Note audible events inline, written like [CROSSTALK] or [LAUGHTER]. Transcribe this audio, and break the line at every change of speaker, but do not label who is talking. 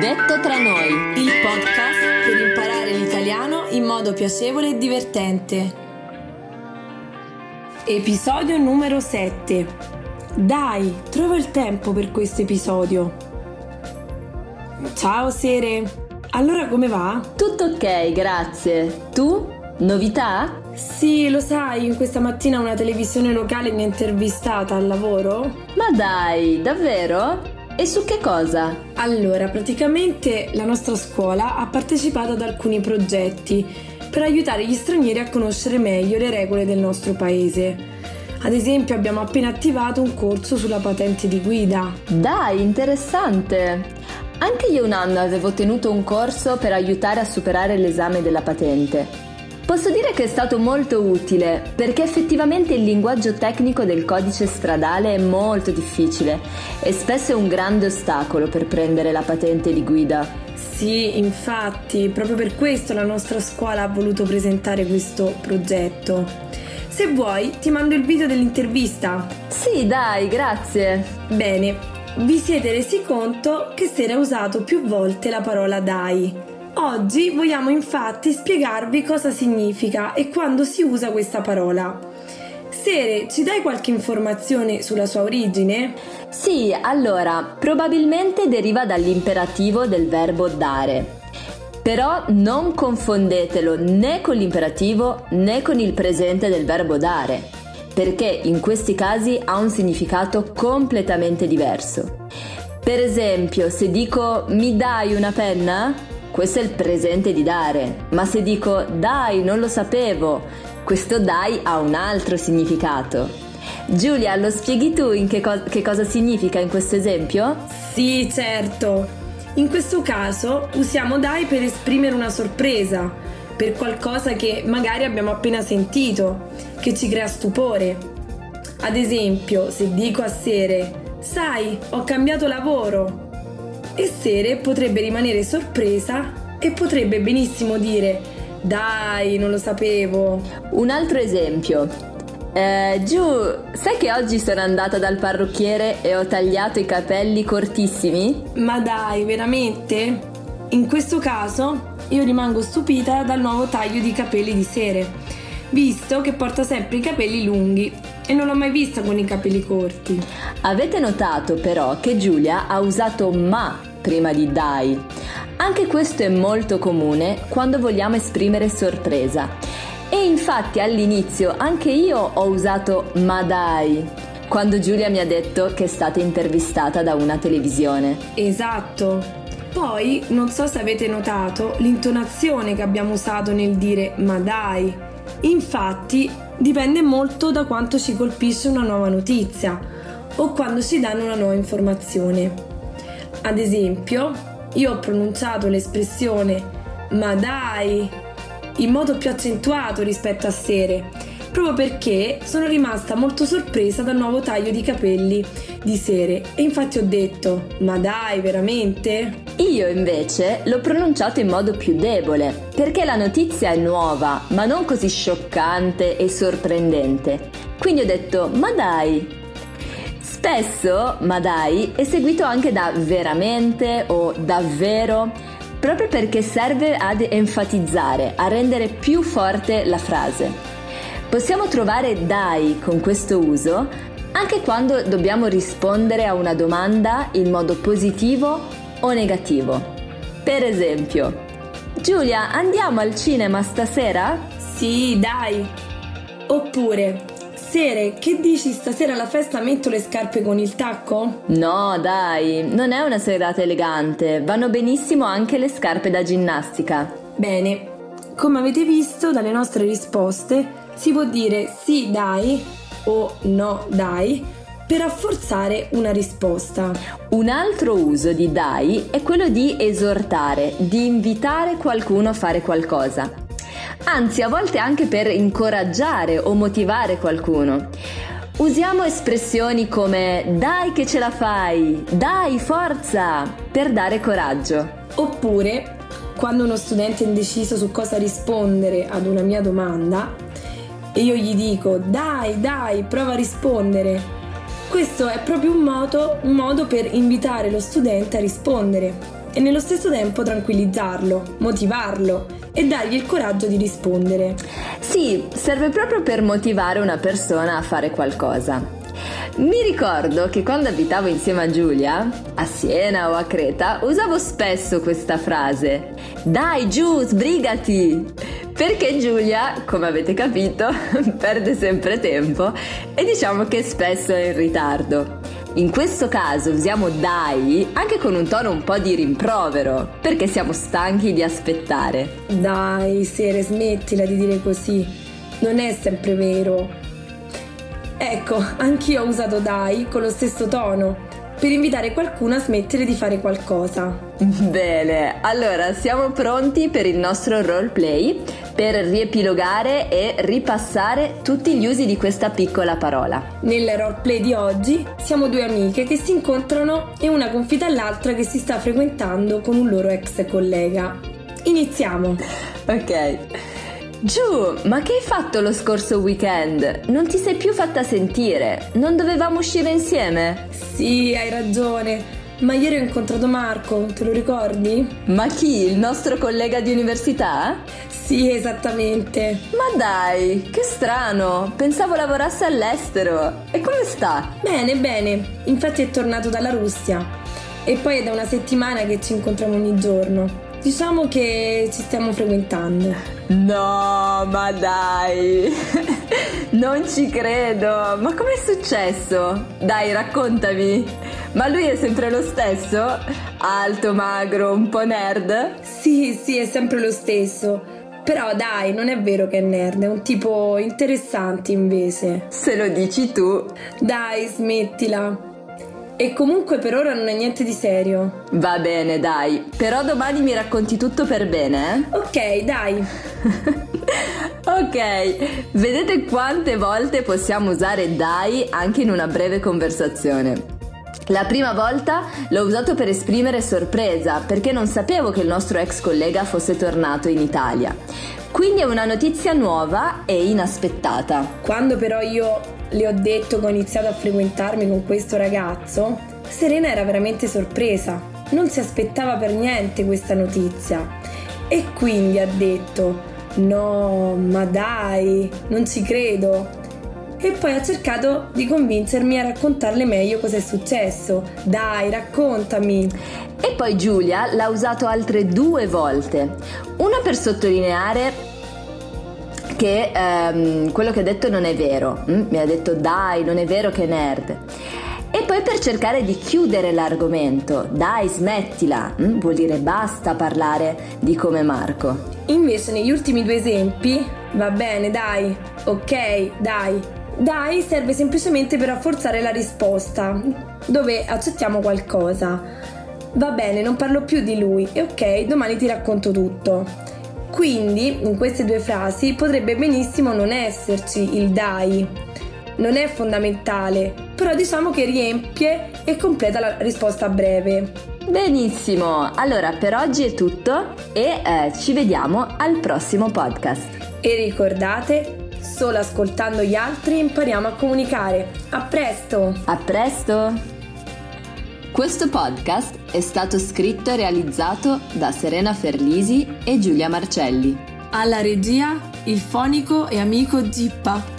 Detto tra noi,
il podcast per imparare l'italiano in modo piacevole e divertente.
Episodio numero 7. Dai, trovo il tempo per questo episodio. Ciao Sere, allora come va?
Tutto ok, grazie. Tu? Novità?
Sì, lo sai, questa mattina una televisione locale mi ha intervistata al lavoro.
Ma dai, davvero? E su che cosa?
Allora, praticamente la nostra scuola ha partecipato ad alcuni progetti per aiutare gli stranieri a conoscere meglio le regole del nostro paese. Ad esempio abbiamo appena attivato un corso sulla patente di guida.
Dai, interessante! Anche io un anno avevo tenuto un corso per aiutare a superare l'esame della patente. Posso dire che è stato molto utile perché effettivamente il linguaggio tecnico del codice stradale è molto difficile e spesso è un grande ostacolo per prendere la patente di guida.
Sì, infatti, proprio per questo la nostra scuola ha voluto presentare questo progetto. Se vuoi, ti mando il video dell'intervista.
Sì, dai, grazie.
Bene, vi siete resi conto che si era usato più volte la parola dai Oggi vogliamo infatti spiegarvi cosa significa e quando si usa questa parola. Sere, ci dai qualche informazione sulla sua origine?
Sì, allora, probabilmente deriva dall'imperativo del verbo dare. Però non confondetelo né con l'imperativo né con il presente del verbo dare, perché in questi casi ha un significato completamente diverso. Per esempio, se dico mi dai una penna, questo è il presente di dare, ma se dico dai, non lo sapevo, questo dai ha un altro significato. Giulia, lo spieghi tu in che, co- che cosa significa in questo esempio?
Sì, certo. In questo caso usiamo dai per esprimere una sorpresa, per qualcosa che magari abbiamo appena sentito, che ci crea stupore. Ad esempio, se dico a Sere, sai, ho cambiato lavoro, e Sere potrebbe rimanere sorpresa e potrebbe benissimo dire dai, non lo sapevo.
Un altro esempio. Eh, Giù, sai che oggi sono andata dal parrucchiere e ho tagliato i capelli cortissimi?
Ma dai, veramente? In questo caso io rimango stupita dal nuovo taglio di capelli di Sere, visto che porta sempre i capelli lunghi e non l'ho mai vista con i capelli corti.
Avete notato però che Giulia ha usato ma prima di dai. Anche questo è molto comune quando vogliamo esprimere sorpresa. E infatti all'inizio anche io ho usato ma dai quando Giulia mi ha detto che è stata intervistata da una televisione.
Esatto. Poi, non so se avete notato l'intonazione che abbiamo usato nel dire ma dai. Infatti, dipende molto da quanto ci colpisce una nuova notizia o quando ci danno una nuova informazione. Ad esempio, io ho pronunciato l'espressione ma dai in modo più accentuato rispetto a Sere, proprio perché sono rimasta molto sorpresa dal nuovo taglio di capelli di Sere e infatti ho detto ma dai veramente?
Io invece l'ho pronunciato in modo più debole, perché la notizia è nuova, ma non così scioccante e sorprendente. Quindi ho detto ma dai, Spesso, ma dai, è seguito anche da veramente o davvero, proprio perché serve ad enfatizzare, a rendere più forte la frase. Possiamo trovare dai con questo uso anche quando dobbiamo rispondere a una domanda in modo positivo o negativo. Per esempio, Giulia, andiamo al cinema stasera?
Sì, dai. Oppure, Sere, che dici stasera alla festa metto le scarpe con il tacco?
No, dai, non è una serata elegante, vanno benissimo anche le scarpe da ginnastica.
Bene, come avete visto dalle nostre risposte, si può dire sì dai o no dai per rafforzare una risposta.
Un altro uso di dai è quello di esortare, di invitare qualcuno a fare qualcosa anzi a volte anche per incoraggiare o motivare qualcuno. Usiamo espressioni come dai che ce la fai, dai forza, per dare coraggio.
Oppure, quando uno studente è indeciso su cosa rispondere ad una mia domanda e io gli dico dai, dai, prova a rispondere, questo è proprio un modo, un modo per invitare lo studente a rispondere e nello stesso tempo tranquillizzarlo, motivarlo e dargli il coraggio di rispondere.
Sì, serve proprio per motivare una persona a fare qualcosa. Mi ricordo che quando abitavo insieme a Giulia, a Siena o a Creta, usavo spesso questa frase. Dai giù, sbrigati! Perché Giulia, come avete capito, [LAUGHS] perde sempre tempo e diciamo che spesso è in ritardo. In questo caso usiamo dai anche con un tono un po' di rimprovero, perché siamo stanchi di aspettare.
Dai, Sere, smettila di dire così. Non è sempre vero. Ecco, anch'io ho usato dai con lo stesso tono per invitare qualcuno a smettere di fare qualcosa.
Bene, allora siamo pronti per il nostro roleplay per riepilogare e ripassare tutti gli usi di questa piccola parola.
Nel roleplay di oggi siamo due amiche che si incontrano e una confida all'altra che si sta frequentando con un loro ex collega. Iniziamo.
Ok. Giù, ma che hai fatto lo scorso weekend? Non ti sei più fatta sentire? Non dovevamo uscire insieme?
Sì, hai ragione. Ma ieri ho incontrato Marco, te lo ricordi?
Ma chi? Il nostro collega di università?
Sì, esattamente.
Ma dai, che strano. Pensavo lavorasse all'estero. E come sta?
Bene, bene. Infatti è tornato dalla Russia. E poi è da una settimana che ci incontriamo ogni giorno. Diciamo che ci stiamo frequentando.
No, ma dai, [LAUGHS] non ci credo. Ma com'è successo? Dai, raccontami. Ma lui è sempre lo stesso? Alto, magro, un po' nerd?
Sì, sì, è sempre lo stesso. Però dai, non è vero che è nerd, è un tipo interessante invece.
Se lo dici tu.
Dai, smettila. E comunque per ora non è niente di serio.
Va bene, dai. Però domani mi racconti tutto per bene, eh?
Ok, dai. [LAUGHS]
ok, vedete quante volte possiamo usare dai anche in una breve conversazione. La prima volta l'ho usato per esprimere sorpresa perché non sapevo che il nostro ex collega fosse tornato in Italia. Quindi è una notizia nuova e inaspettata.
Quando però io le ho detto che ho iniziato a frequentarmi con questo ragazzo, Serena era veramente sorpresa. Non si aspettava per niente questa notizia. E quindi ha detto: No, ma dai, non ci credo. E poi ha cercato di convincermi a raccontarle meglio cosa è successo. Dai, raccontami.
E poi Giulia l'ha usato altre due volte. Una per sottolineare che ehm, quello che ha detto non è vero. Mm? Mi ha detto dai, non è vero che è nerd. E poi per cercare di chiudere l'argomento, dai, smettila, mm? vuol dire basta parlare di come Marco.
Invece negli ultimi due esempi, va bene, dai, ok, dai. Dai serve semplicemente per rafforzare la risposta, dove accettiamo qualcosa. Va bene, non parlo più di lui e ok, domani ti racconto tutto. Quindi, in queste due frasi potrebbe benissimo non esserci il dai. Non è fondamentale, però diciamo che riempie e completa la risposta breve.
Benissimo, allora per oggi è tutto e eh, ci vediamo al prossimo podcast.
E ricordate, solo ascoltando gli altri impariamo a comunicare. A presto!
A presto! Questo podcast è stato scritto e realizzato da Serena Ferlisi e Giulia Marcelli.
Alla regia il fonico e amico Gippa.